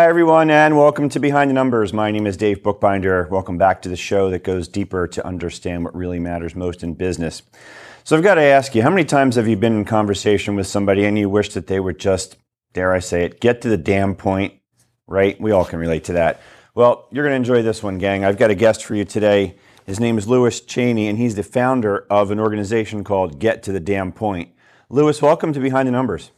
Hi, everyone, and welcome to Behind the Numbers. My name is Dave Bookbinder. Welcome back to the show that goes deeper to understand what really matters most in business. So, I've got to ask you, how many times have you been in conversation with somebody and you wish that they would just, dare I say it, get to the damn point, right? We all can relate to that. Well, you're going to enjoy this one, gang. I've got a guest for you today. His name is Lewis Chaney, and he's the founder of an organization called Get to the Damn Point. Lewis, welcome to Behind the Numbers.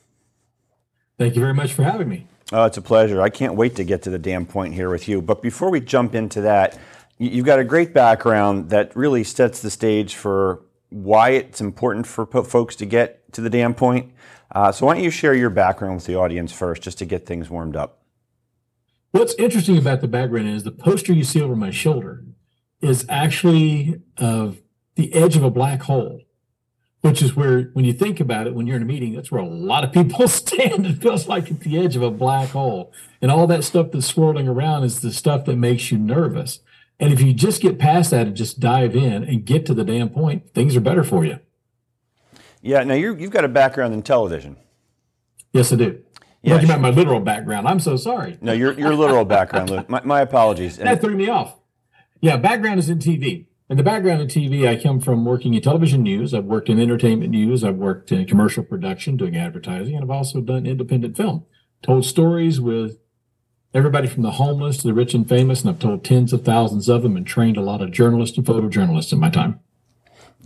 Thank you very much for having me. Oh, it's a pleasure. I can't wait to get to the damn point here with you. But before we jump into that, you've got a great background that really sets the stage for why it's important for folks to get to the damn point. Uh, so, why don't you share your background with the audience first, just to get things warmed up? What's interesting about the background is the poster you see over my shoulder is actually of the edge of a black hole which is where, when you think about it, when you're in a meeting, that's where a lot of people stand. It feels like at the edge of a black hole. And all that stuff that's swirling around is the stuff that makes you nervous. And if you just get past that and just dive in and get to the damn point, things are better for you. Yeah. Now you have got a background in television. Yes, I do. Yeah, talking about my literal background. I'm so sorry. No, your your literal background. my, my apologies. That threw me off. Yeah, background is in TV. In the background of TV, I come from working in television news. I've worked in entertainment news. I've worked in commercial production, doing advertising, and I've also done independent film. Told stories with everybody from the homeless to the rich and famous, and I've told tens of thousands of them and trained a lot of journalists and photojournalists in my time.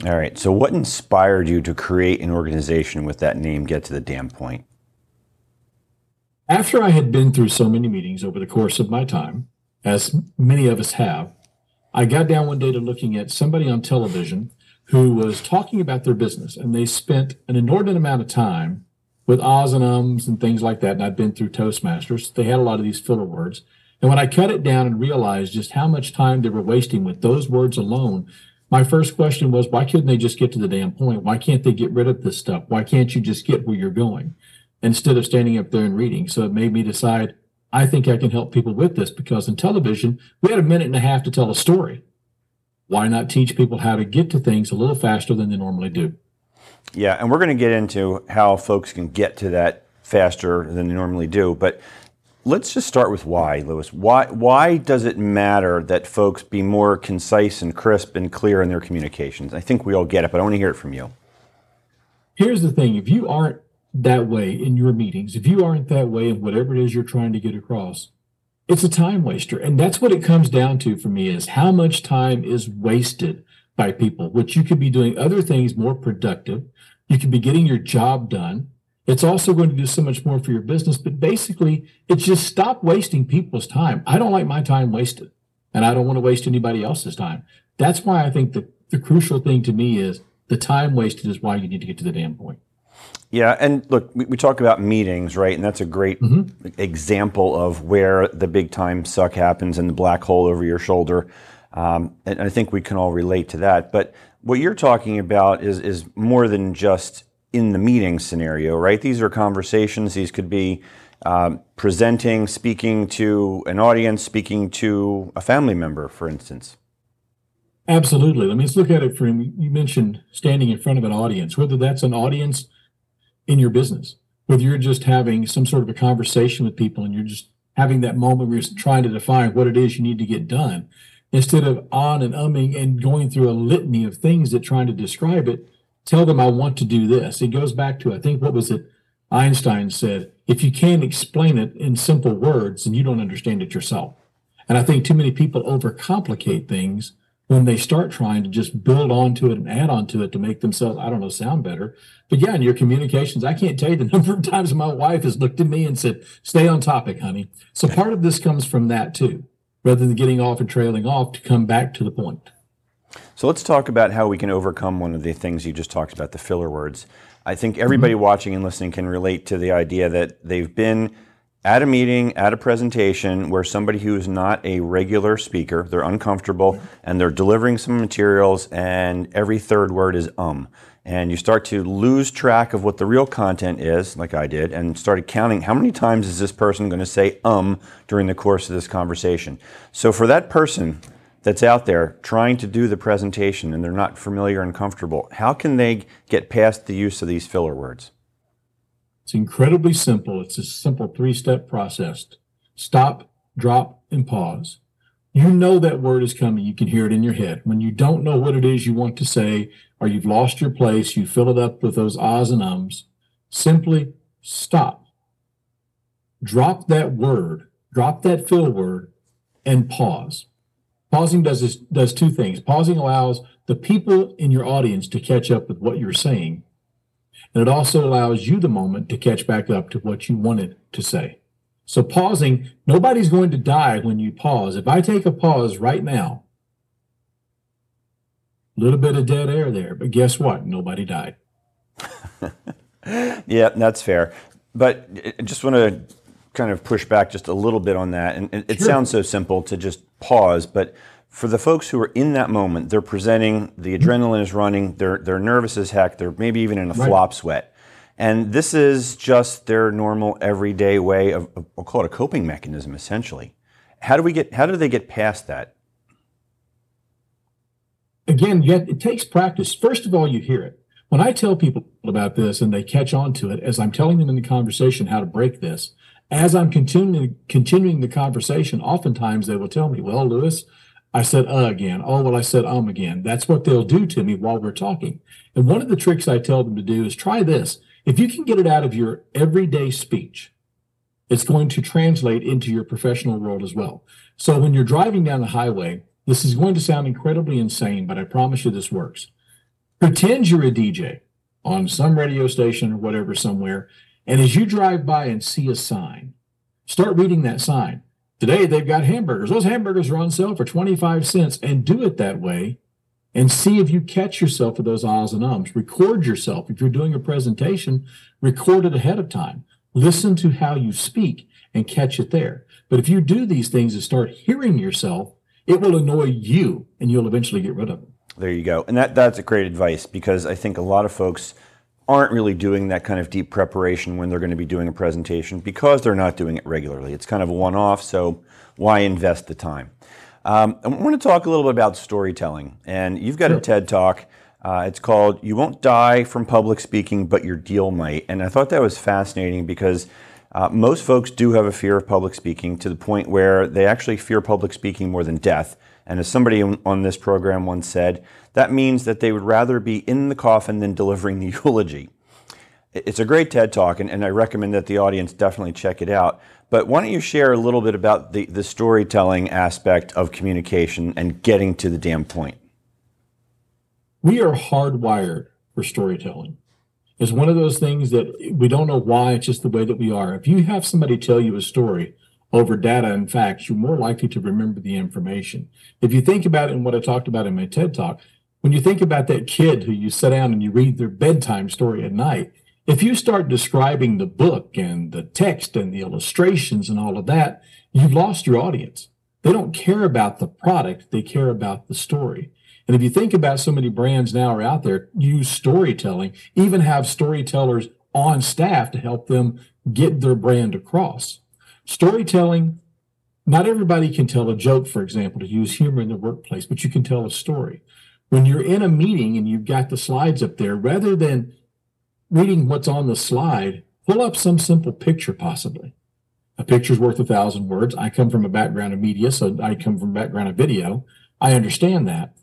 All right. So, what inspired you to create an organization with that name, Get to the Damn Point? After I had been through so many meetings over the course of my time, as many of us have, I got down one day to looking at somebody on television who was talking about their business, and they spent an inordinate amount of time with ahs and ums and things like that. And I've been through Toastmasters. They had a lot of these filler words. And when I cut it down and realized just how much time they were wasting with those words alone, my first question was, why couldn't they just get to the damn point? Why can't they get rid of this stuff? Why can't you just get where you're going instead of standing up there and reading? So it made me decide I think I can help people with this because in television, we had a minute and a half to tell a story. Why not teach people how to get to things a little faster than they normally do? Yeah, and we're going to get into how folks can get to that faster than they normally do. But let's just start with why, Lewis. Why, why does it matter that folks be more concise and crisp and clear in their communications? I think we all get it, but I want to hear it from you. Here's the thing if you aren't that way in your meetings, if you aren't that way in whatever it is you're trying to get across, it's a time waster. And that's what it comes down to for me is how much time is wasted by people, which you could be doing other things more productive. You could be getting your job done. It's also going to do so much more for your business. But basically, it's just stop wasting people's time. I don't like my time wasted, and I don't want to waste anybody else's time. That's why I think the, the crucial thing to me is the time wasted is why you need to get to the damn point. Yeah, and look, we, we, talk about meetings, right? And that's a great mm-hmm. example of where the big time suck happens and the black hole over your shoulder. Um, and I think we can all relate to that. But what you're talking about is is more than just in the meeting scenario, right? These are conversations. These could be um, presenting, speaking to an audience, speaking to a family member, for instance. Absolutely. I mean, let's look at it from you mentioned standing in front of an audience, whether that's an audience in your business, whether you're just having some sort of a conversation with people and you're just having that moment where you're trying to define what it is you need to get done, instead of on and umming and going through a litany of things that trying to describe it, tell them I want to do this. It goes back to I think what was it Einstein said, if you can't explain it in simple words, then you don't understand it yourself. And I think too many people overcomplicate things when they start trying to just build onto it and add onto it to make themselves, I don't know, sound better. But yeah, in your communications, I can't tell you the number of times my wife has looked at me and said, stay on topic, honey. So part of this comes from that too, rather than getting off and trailing off to come back to the point. So let's talk about how we can overcome one of the things you just talked about, the filler words. I think everybody mm-hmm. watching and listening can relate to the idea that they've been at a meeting, at a presentation where somebody who is not a regular speaker, they're uncomfortable and they're delivering some materials and every third word is um. And you start to lose track of what the real content is, like I did, and started counting how many times is this person going to say um during the course of this conversation. So for that person that's out there trying to do the presentation and they're not familiar and comfortable, how can they get past the use of these filler words? It's incredibly simple. It's a simple three step process. stop, drop, and pause. You know that word is coming. You can hear it in your head. When you don't know what it is you want to say, or you've lost your place, you fill it up with those ahs and ums, simply stop. Drop that word, drop that fill word, and pause. Pausing does this, does two things. Pausing allows the people in your audience to catch up with what you're saying, and it also allows you the moment to catch back up to what you wanted to say. So pausing, nobody's going to die when you pause. If I take a pause right now, a little bit of dead air there, but guess what? Nobody died. yeah, that's fair. But I just want to kind of push back just a little bit on that. And it, sure. sounds so simple to just pause, but for the folks who are in that moment, they're presenting, the adrenaline is running, they're they're nervous as heck, they're maybe even in a right. flop sweat. And this is just their normal everyday way of, of we'll call it a coping mechanism essentially. How do we get how do they get past that? Again, yet it takes practice. First of all, you hear it. When I tell people about this and they catch on to it, as I'm telling them in the conversation how to break this, as I'm continuing continuing the conversation, oftentimes they will tell me, "Well, Lewis, I said uh again. Oh, well, I said um again." That's what they'll do to me while we're talking. And one of the tricks I tell them to do is try this. If you can get it out of your everyday speech, it's going to translate into your professional world as well. So when you're driving down the highway, this is going to sound incredibly insane, but I promise you this works. Pretend you're a DJ on some radio station or whatever somewhere, and as you drive by and see a sign, start reading that sign. Today they've got hamburgers. Those hamburgers are on sale for 25 cents and do it that way and see if you catch yourself with those ahs and ums. Record yourself. If you're doing a presentation, record it ahead of time. Listen to how you speak and catch it there. But if you do these things and start hearing yourself, it will annoy you and you'll eventually get rid of it. There you go. And that, that's a great advice because I think a lot of folks aren't really doing that kind of deep preparation when they're going to be doing a presentation because they're not doing it regularly. It's kind of a one off, so why invest the time? Um, I want to talk a little bit about storytelling. And you've got a TED talk. Uh, it's called You Won't Die from Public Speaking, but Your Deal Might. And I thought that was fascinating because uh, most folks do have a fear of public speaking to the point where they actually fear public speaking more than death. And as somebody on this program once said, that means that they would rather be in the coffin than delivering the eulogy. It's a great TED Talk, and, and I recommend that the audience definitely check it out. But why don't you share a little bit about the, the storytelling aspect of communication and getting to the damn point? We are hardwired for storytelling. It's one of those things that we don't know why, it's just the way that we are. If you have somebody tell you a story, over data and facts, you're more likely to remember the information. If you think about it and what I talked about in my TED talk, when you think about that kid who you sit down and you read their bedtime story at night, if you start describing the book and the text and the illustrations and all of that, you've lost your audience. They don't care about the product, they care about the story. And if you think about so many brands now are out there use storytelling, even have storytellers on staff to help them get their brand across. Storytelling, not everybody can tell a joke, for example, to use humor in the workplace, but you can tell a story. When you're in a meeting and you've got the slides up there, rather than reading what's on the slide, pull up some simple picture possibly. A picture's worth a thousand words. I come from a background of media, so I come from a background of video. I understand that.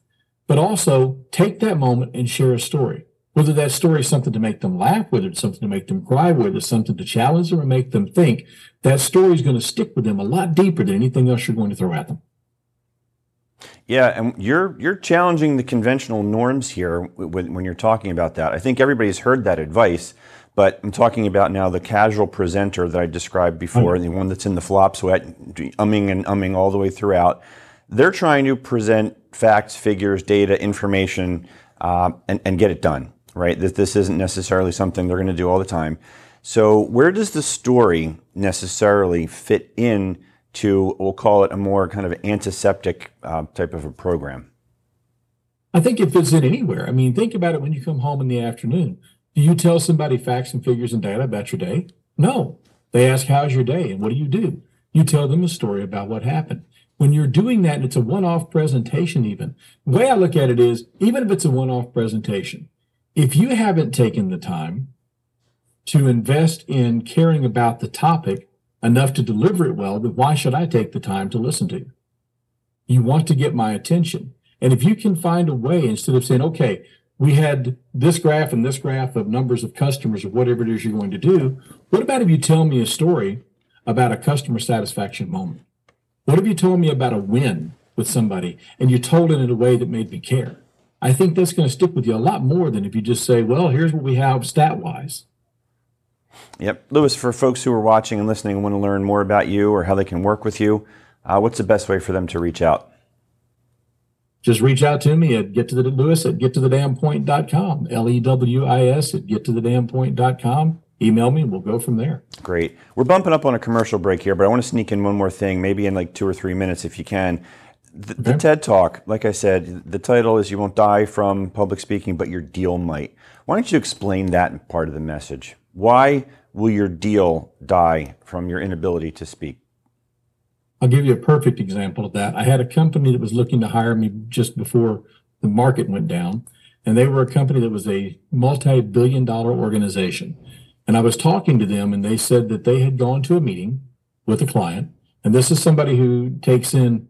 But also take that moment and share a story whether that story is something to make them laugh, whether it's something to make them cry, whether it's something to challenge them or make them think, that story is going to stick with them a lot deeper than anything else you're going to throw at them. Yeah, and you're you're challenging the conventional norms here when, when you're talking about that. I think everybody's heard that advice, but I'm talking about now the casual presenter that I described before, the one that's in the flop sweat, umming and umming all the way throughout. They're trying to present facts, figures, data, information, uh, and, and get it done right? That this isn't necessarily something they're going to do all the time. So where does the story necessarily fit in to, we'll call it a more kind of antiseptic uh, type of a program? I think it fits in anywhere. I mean, think about it when you come home in the afternoon. Do you tell somebody facts and figures and data about your day? No. They ask, How's your day? And what do you do? You tell them a story about what happened. When you're doing that, and it's a one off presentation, even, the way I look at it is, even if it's a one off presentation, if you haven't taken the time to invest in caring about the topic enough to deliver it well, then why should I take the time to listen to you? You want to get my attention. And if you can find a way, instead of saying, okay, we had this graph and this graph of numbers of customers or whatever it is you're going to do, what about if you tell me a story about a customer satisfaction moment? What if you told me about a win with somebody and you told it in a way that made me care? I think that's going to stick with you a lot more than if you just say, well, here's what we have stat wise. Yep. Lewis, for folks who are watching and listening and want to learn more about you or how they can work with you, uh, what's the best way for them to reach out? Just reach out to me at get to the Lewis at get to the damn point.com, L E W I S at get to the damn point.com. Email me and we'll go from there. Great. We're bumping up on a commercial break here, but I want to sneak in one more thing, maybe in like two or three minutes if you can. The, the TED Talk, like I said, the title is You Won't Die from Public Speaking, but Your Deal Might. Why don't you explain that part of the message? Why will your deal die from your inability to speak? I'll give you a perfect example of that. I had a company that was looking to hire me just before the market went down, and they were a company that was a multi billion dollar organization. And I was talking to them, and they said that they had gone to a meeting with a client. And this is somebody who takes in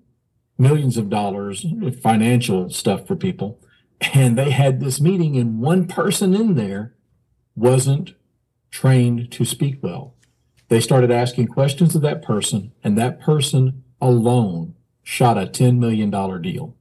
millions of dollars financial stuff for people. And they had this meeting, and one person in there wasn't trained to speak well. They started asking questions of that person, and that person alone shot a $10 million deal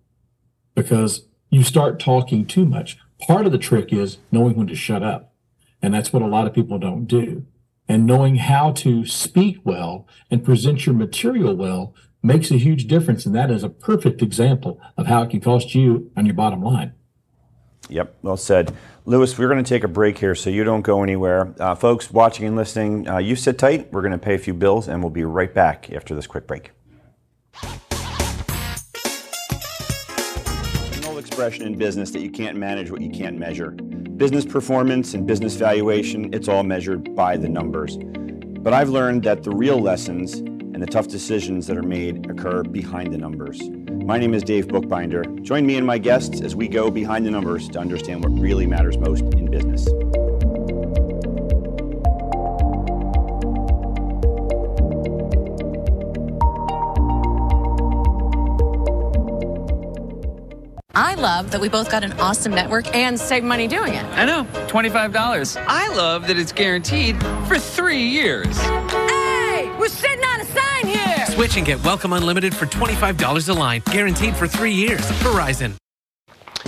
because you start talking too much. Part of the trick is knowing when to shut up. And that's what a lot of people don't do. And knowing how to speak well and present your material well makes a huge difference. And that is a perfect example of how it can cost you on your bottom line. Yep, well said. Lewis, we're going to take a break here so you don't go anywhere. Uh, folks watching and listening, uh, you sit tight. We're going to pay a few bills and we'll be right back after this quick break. An old expression in business that you can't manage what you can't measure. Business performance and business valuation, it's all measured by the numbers. But I've learned that the real lessons and the tough decisions that are made occur behind the numbers. My name is Dave Bookbinder. Join me and my guests as we go behind the numbers to understand what really matters most in business. I love that we both got an awesome network and saved money doing it. I know, $25. I love that it's guaranteed for three years. Switch and get Welcome Unlimited for $25 a line, guaranteed for three years. Verizon.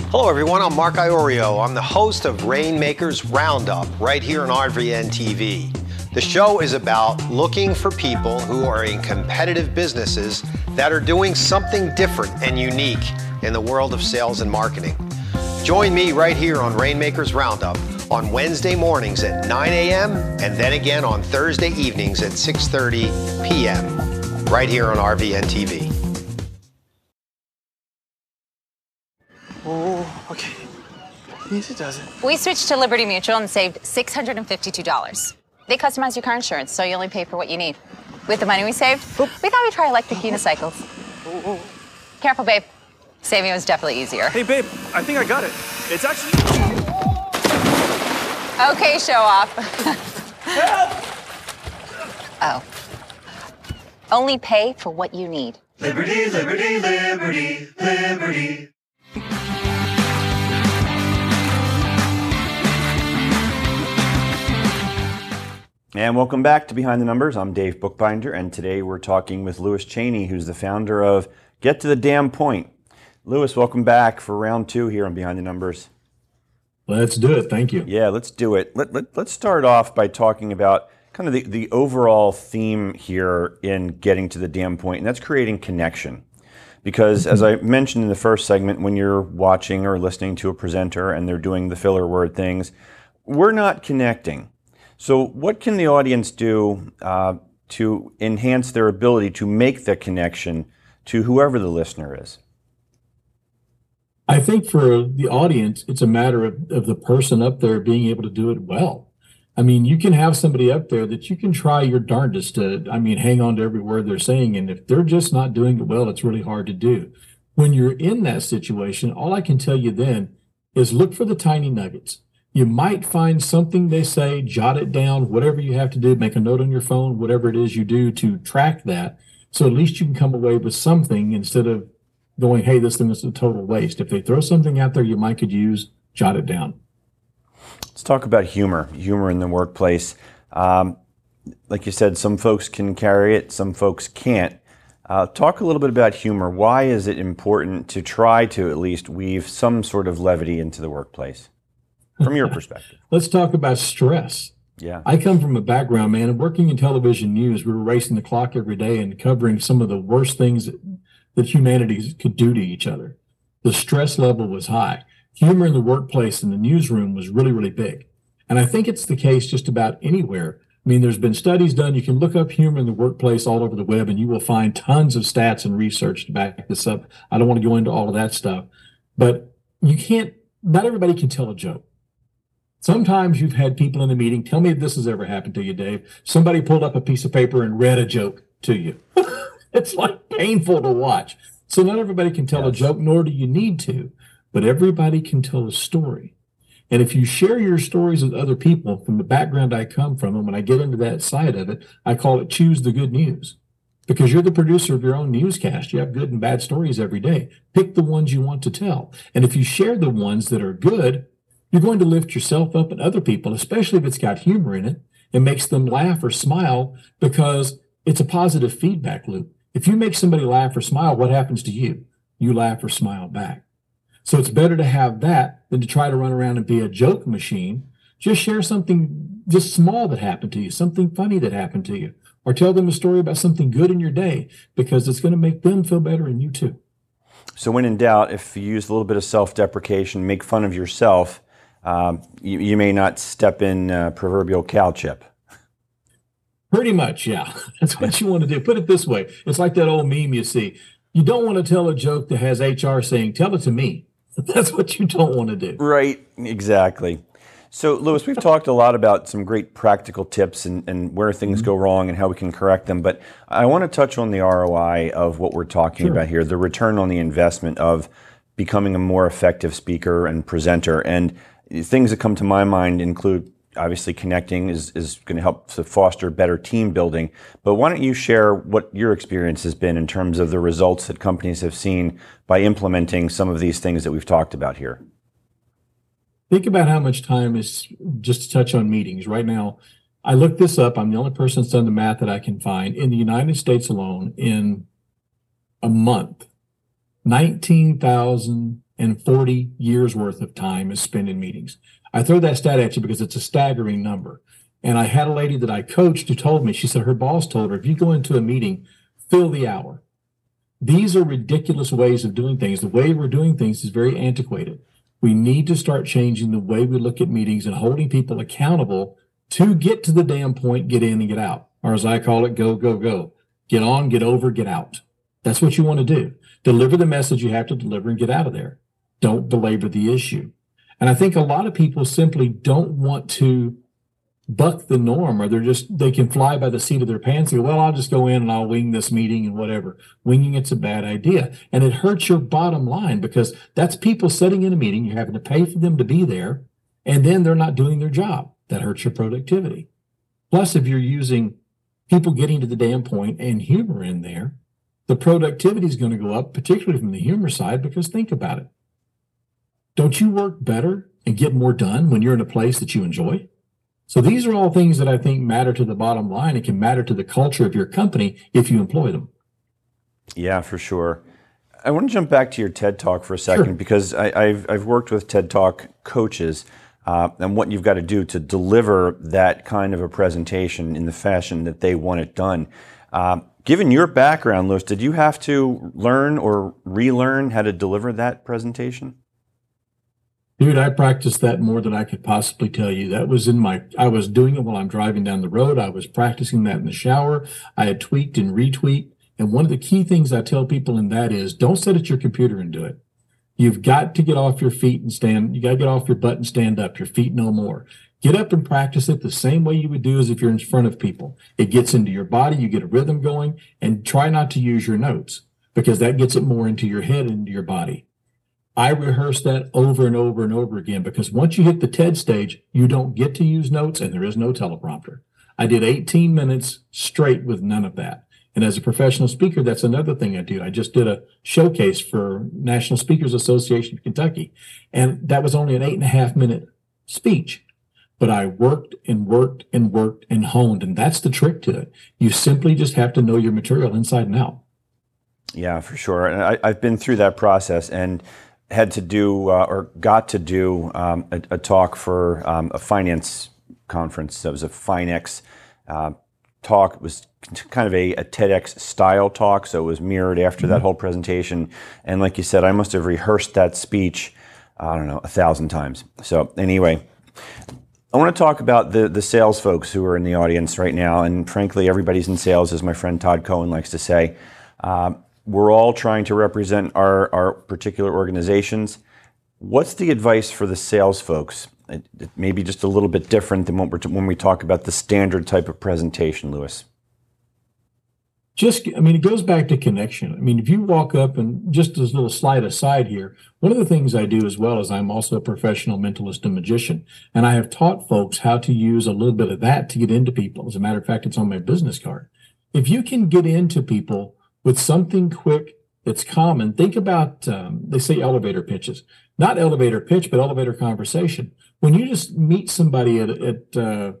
Hello, everyone. I'm Mark Iorio. I'm the host of Rainmakers Roundup right here on RVN TV. The show is about looking for people who are in competitive businesses that are doing something different and unique in the world of sales and marketing. Join me right here on Rainmakers Roundup on Wednesday mornings at 9 a.m. and then again on Thursday evenings at 6:30 p.m. right here on RVN TV. Oh, okay. Easy does it. We switched to Liberty Mutual and saved $652. They customize your car insurance, so you only pay for what you need. With the money we saved, we thought we'd try electric unicycles. Oh, oh. Careful, babe. Saving was definitely easier. Hey, babe, I think I got it. It's actually. Okay, show off. Help! oh. Only pay for what you need. Liberty, liberty, liberty, liberty. And welcome back to Behind the Numbers. I'm Dave Bookbinder, and today we're talking with Lewis Chaney, who's the founder of Get to the Damn Point. Lewis, welcome back for round two here on Behind the Numbers. Let's do it. Thank you. Yeah, let's do it. Let, let, let's start off by talking about kind of the, the overall theme here in getting to the damn point, and that's creating connection. Because as I mentioned in the first segment, when you're watching or listening to a presenter and they're doing the filler word things, we're not connecting. So, what can the audience do uh, to enhance their ability to make the connection to whoever the listener is? I think for the audience, it's a matter of, of the person up there being able to do it well. I mean, you can have somebody up there that you can try your darndest to, I mean, hang on to every word they're saying. And if they're just not doing it well, it's really hard to do. When you're in that situation, all I can tell you then is look for the tiny nuggets You might find something they say, jot it down, whatever you have to do, make a note on your phone, whatever it is you do to track that. So at least you can come away with something instead of going, hey, this thing is a total waste. If they throw something out there you might could use, jot it down. Let's talk about humor, humor in the workplace. Um, like you said, some folks can carry it, some folks can't. Uh, talk a little bit about humor. Why is it important to try to at least weave some sort of levity into the workplace from your perspective? Let's talk about stress. Yeah. I come from a background, man, of working in television news. We were racing the clock every day and covering some of the worst things that, that humanity could do to each other. The stress level was high. Humor in the workplace in the newsroom was really, really big. And I think it's the case just about anywhere. I mean, there's been studies done. You can look up humor in the workplace all over the web, and you will find tons of stats and research to back this up. I don't want to go into all of that stuff, but you can't, not everybody can tell a joke. Sometimes you've had people in a meeting, tell me if this has ever happened to you, Dave. Somebody pulled up a piece of paper and read a joke to you. it's like painful to watch. So not everybody can tell yes. a joke, nor do you need to, but everybody can tell a story. And if you share your stories with other people from the background I come from, and when I get into that side of it, I call it choose the good news. Because you're the producer of your own newscast. You have good and bad stories every day. Pick the ones you want to tell. And if you share the ones that are good, you're going to lift yourself up and other people, especially if it's got humor in it and makes them laugh or smile because it's a positive feedback loop. If you make somebody laugh or smile, what happens to you? You laugh or smile back. So it's better to have that than to try to run around and be a joke machine. Just share something just small that happened to you, something funny that happened to you, or tell them a story about something good in your day because it's going to make them feel better and you too. So, when in doubt, if you use a little bit of self deprecation, make fun of yourself, um, you, you, may not step in uh, proverbial cow chip. Pretty much, yeah. That's what you want to do. Put it this way it's like that old meme you see. You don't want to tell a joke that has HR saying, Tell it to me. That's what you don't want to do. Right, exactly. So, Lewis, we've talked a lot about some great practical tips and, and where things mm-hmm. go wrong and how we can correct them. But I want to touch on the ROI of what we're talking sure. about here the return on the investment of becoming a more effective speaker and presenter. And things that come to my mind include obviously connecting is, is going to help to foster better team building. But why don't you share what your experience has been in terms of the results that companies have seen by implementing some of these things that we've talked about here? Think about how much time is just to touch on meetings. Right now, I looked this up. I'm the only person that's done the math that I can find. In the United States alone, in a month, 19,040 years worth of time is spent in meetings. I throw that stat at you because it's a staggering number. And I had a lady that I coached who told me, she said her boss told her, if you go into a meeting, fill the hour. These are ridiculous ways of doing things. The way we're doing things is very antiquated. We need to start changing the way we look at meetings and holding people accountable to get to the damn point, get in and get out. Or as I call it, go, go, go. Get on, get over, get out. That's what you want to do. Deliver the message you have to deliver and get out of there. Don't belabor the issue. And I think a lot of people simply don't want to buck the norm or they're just they can fly by the seat of their pants and go, well, I'll just go in and I'll wing this meeting and whatever. Winging it's a bad idea. And it hurts your bottom line because that's people sitting in a meeting, you're having to pay for them to be there, and then they're not doing their job. That hurts your productivity. Plus, if you're using people getting to the damn point and humor in there, the productivity is going to go up, particularly from the humor side, because think about it. Don't you work better and get more done when you're in a place that you enjoy? So these are all things that I think matter to the bottom line and can matter to the culture of your company if you employ them. Yeah, for sure. I want to jump back to your TED Talk for a second sure. because I, have I've worked with TED Talk coaches uh, and what you've got to do to deliver that kind of a presentation in the fashion that they want it done. Uh, given your background, Lewis, did you have to learn or relearn how to deliver that presentation? Dude, I practiced that more than I could possibly tell you. That was in my, I was doing it while I'm driving down the road. I was practicing that in the shower. I had tweaked and retweaked. And one of the key things I tell people in that is don't sit at your computer and do it. You've got to get off your feet and stand. You got to get off your butt and stand up, your feet no more. Get up and practice it the same way you would do as if you're in front of people. It gets into your body, you get a rhythm going, and try not to use your notes because that gets it more into your head and into your body I rehearse that over and over and over again because once you hit the TED stage, you don't get to use notes and there is no teleprompter. I did 18 minutes straight with none of that. And as a professional speaker, that's another thing I do. I just did a showcase for National Speakers Association of Kentucky, and that was only an eight and a half minute speech. But I worked and worked and worked and honed, and that's the trick to it. You simply just have to know your material inside and out. Yeah, for sure. And I, have been through that process and had to do uh, or got to do um, a, a, talk for um, a finance conference. That was a Finex uh, talk. It was kind of a, a, TEDx style talk, so it was mirrored after mm-hmm. that whole presentation. And like you said, I must have rehearsed that speech, I don't know, a thousand times. So anyway, I want to talk about the the sales folks who are in the audience right now, and frankly, everybody's in sales, as my friend Todd Cohen likes to say. Um, we're all trying to represent our, our particular organizations. What's the advice for the sales folks it, it may be just a little bit different than what we're t- when we talk about the standard type of presentation, Lewis. Just, I mean, it goes back to connection. I mean, if you walk up and just as a little slide aside here, one of the things I do as well is I'm also a professional mentalist and magician, and I have taught folks how to use a little bit of that to get into people. As a matter of fact, it's on my business card. If you can get into people with something quick that's common, think about um, they say elevator pitches, not elevator pitch, but elevator conversation when you just meet somebody at, at uh,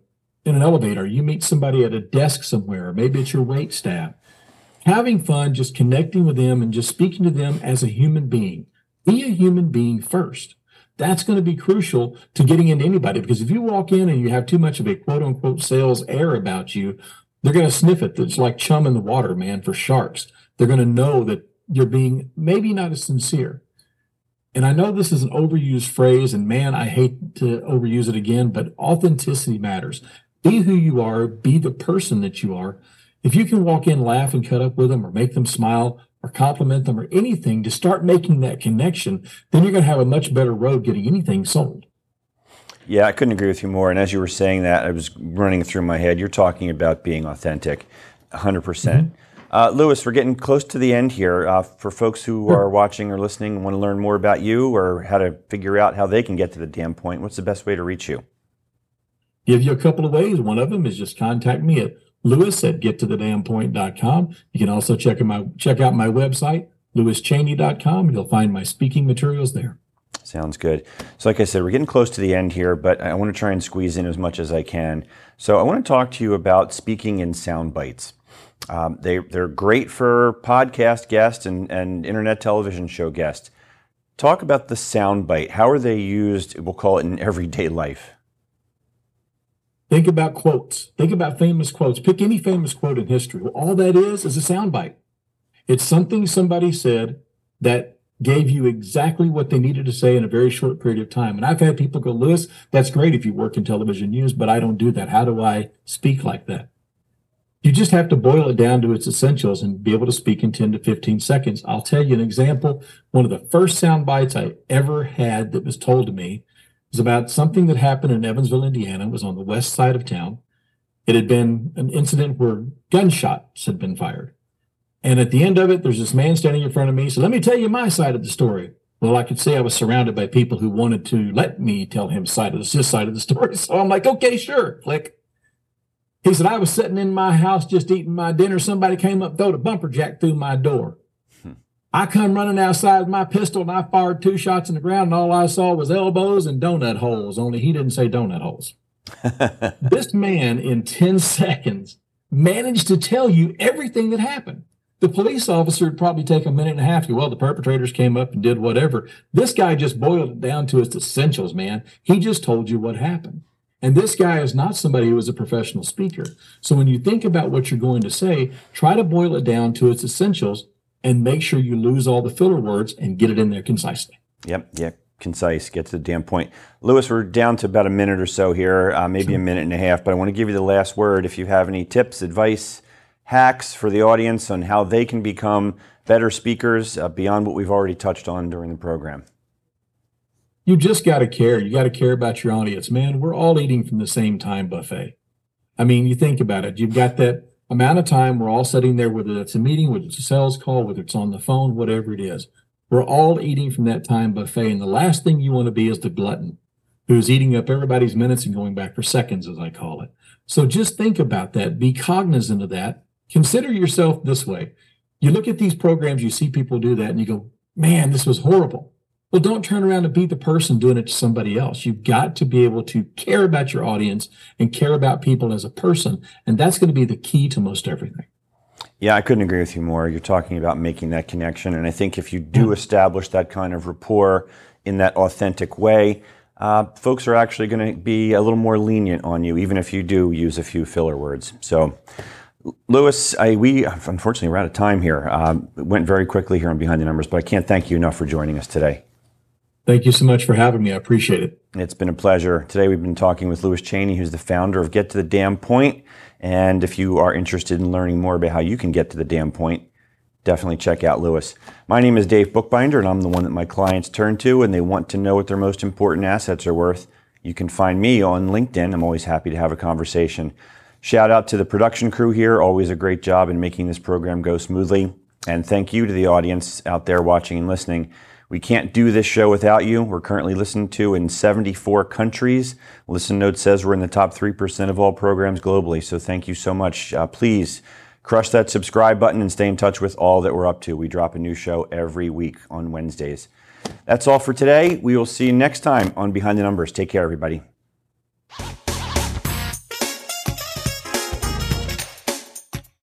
in an elevator, you meet somebody at a desk somewhere, maybe it's your wait staff, having fun, just connecting with them and just speaking to them as a human being. Be a human being first. That's going to be crucial to getting into anybody because if you walk in and you have too much of a quote unquote sales air about you, they're going to sniff it. It's like chum in the water, man, for sharks. They're going to know that you're being maybe not as sincere and I know this is an overused phrase, and man, I hate to overuse it again, but authenticity matters. Be who you are, be the person that you are. If you can walk in, laugh, and cut up with them, or make them smile, or compliment them, or anything to start making that connection, then you're going to have a much better road getting anything sold. Yeah, I couldn't agree with you more. And as you were saying that, I was running through my head. You're talking about being authentic, 100%. percent mm-hmm. Uh, Lewis, we're getting close to the end here. Uh, for folks who are watching or listening and want to learn more about you or how to figure out how they can get to the damn point, what's the best way to reach you? Give you a couple of ways. One of them is just contact me at lewis at gettothedamnpoint.com. You can also check, my, check out my website, lewischaney.com. You'll find my speaking materials there. Sounds good. So, like I said, we're getting close to the end here, but I want to try and squeeze in as much as I can. So, I want to talk to you about speaking in sound bites. Um, they, they're great for podcast guests and, and internet television show guests. Talk about the sound bite. How are they used? We'll call it in everyday life. Think about quotes. Think about famous quotes. Pick any famous quote in history. All that is is a soundbite. It's something somebody said that gave you exactly what they needed to say in a very short period of time. And I've had people go, Lewis, that's great if you work in television news, but I don't do that. How do I speak like that? You just have to boil it down to its essentials and be able to speak in 10 to 15 seconds. I'll tell you an example. One of the first sound bites I ever had that was told to me was about something that happened in Evansville, Indiana. It was on the west side of town. It had been an incident where gunshots had been fired. And at the end of it, there's this man standing in front of me. So let me tell you my side of the story. Well, I could say I was surrounded by people who wanted to let me tell him side of the, his side of the story. So I'm like, okay, sure, click. He said, I was sitting in my house just eating my dinner. Somebody came up, throwed a bumper jack through my door. Hmm. I come running outside with my pistol and I fired two shots in the ground, and all I saw was elbows and donut holes, only he didn't say donut holes. this man, in 10 seconds, managed to tell you everything that happened. The police officer would probably take a minute and a half to, well, the perpetrators came up and did whatever. This guy just boiled it down to its essentials, man. He just told you what happened. And this guy is not somebody who is a professional speaker. So when you think about what you're going to say, try to boil it down to its essentials and make sure you lose all the filler words and get it in there concisely. Yep. Yeah. Concise. Get to the damn point. Lewis, we're down to about a minute or so here, uh, maybe sure. a minute and a half, but I want to give you the last word. If you have any tips, advice, hacks for the audience on how they can become better speakers uh, beyond what we've already touched on during the program you just got to care. You got to care about your audience, man. We're all eating from the same time buffet. I mean, you think about it. You've got that amount of time we're all sitting there, whether it's a meeting, whether it's a sales call, whether it's on the phone, whatever it is. We're all eating from that time buffet. And the last thing you want to be is the glutton who's eating up everybody's minutes and going back for seconds, as I call it. So just think about that. Be cognizant of that. Consider yourself this way. You look at these programs, you see people do that, and you go, man, this was horrible. Well, don't turn around and be the person doing it to somebody else. You've got to be able to care about your audience and care about people as a person. And that's going to be the key to most everything. Yeah, I couldn't agree with you more. You're talking about making that connection. And I think if you do establish that kind of rapport in that authentic way, uh, folks are actually going to be a little more lenient on you, even if you do use a few filler words. So, Lewis, I, we unfortunately we're out of time here. Um, it went very quickly here on Behind the Numbers, but I can't thank you enough for joining us today. Thank you so much for having me. I appreciate it. It's been a pleasure. Today we've been talking with Lewis Chaney, who's the founder of Get to the Damn Point. And if you are interested in learning more about how you can get to the damn point, definitely check out Lewis. My name is Dave Bookbinder, and I'm the one that my clients turn to when they want to know what their most important assets are worth. You can find me on LinkedIn. I'm always happy to have a conversation. Shout out to the production crew here, always a great job in making this program go smoothly. And thank you to the audience out there watching and listening. We can't do this show without you. We're currently listened to in 74 countries. Listen Note says we're in the top 3% of all programs globally. So thank you so much. Uh, please crush that subscribe button and stay in touch with all that we're up to. We drop a new show every week on Wednesdays. That's all for today. We will see you next time on Behind the Numbers. Take care, everybody.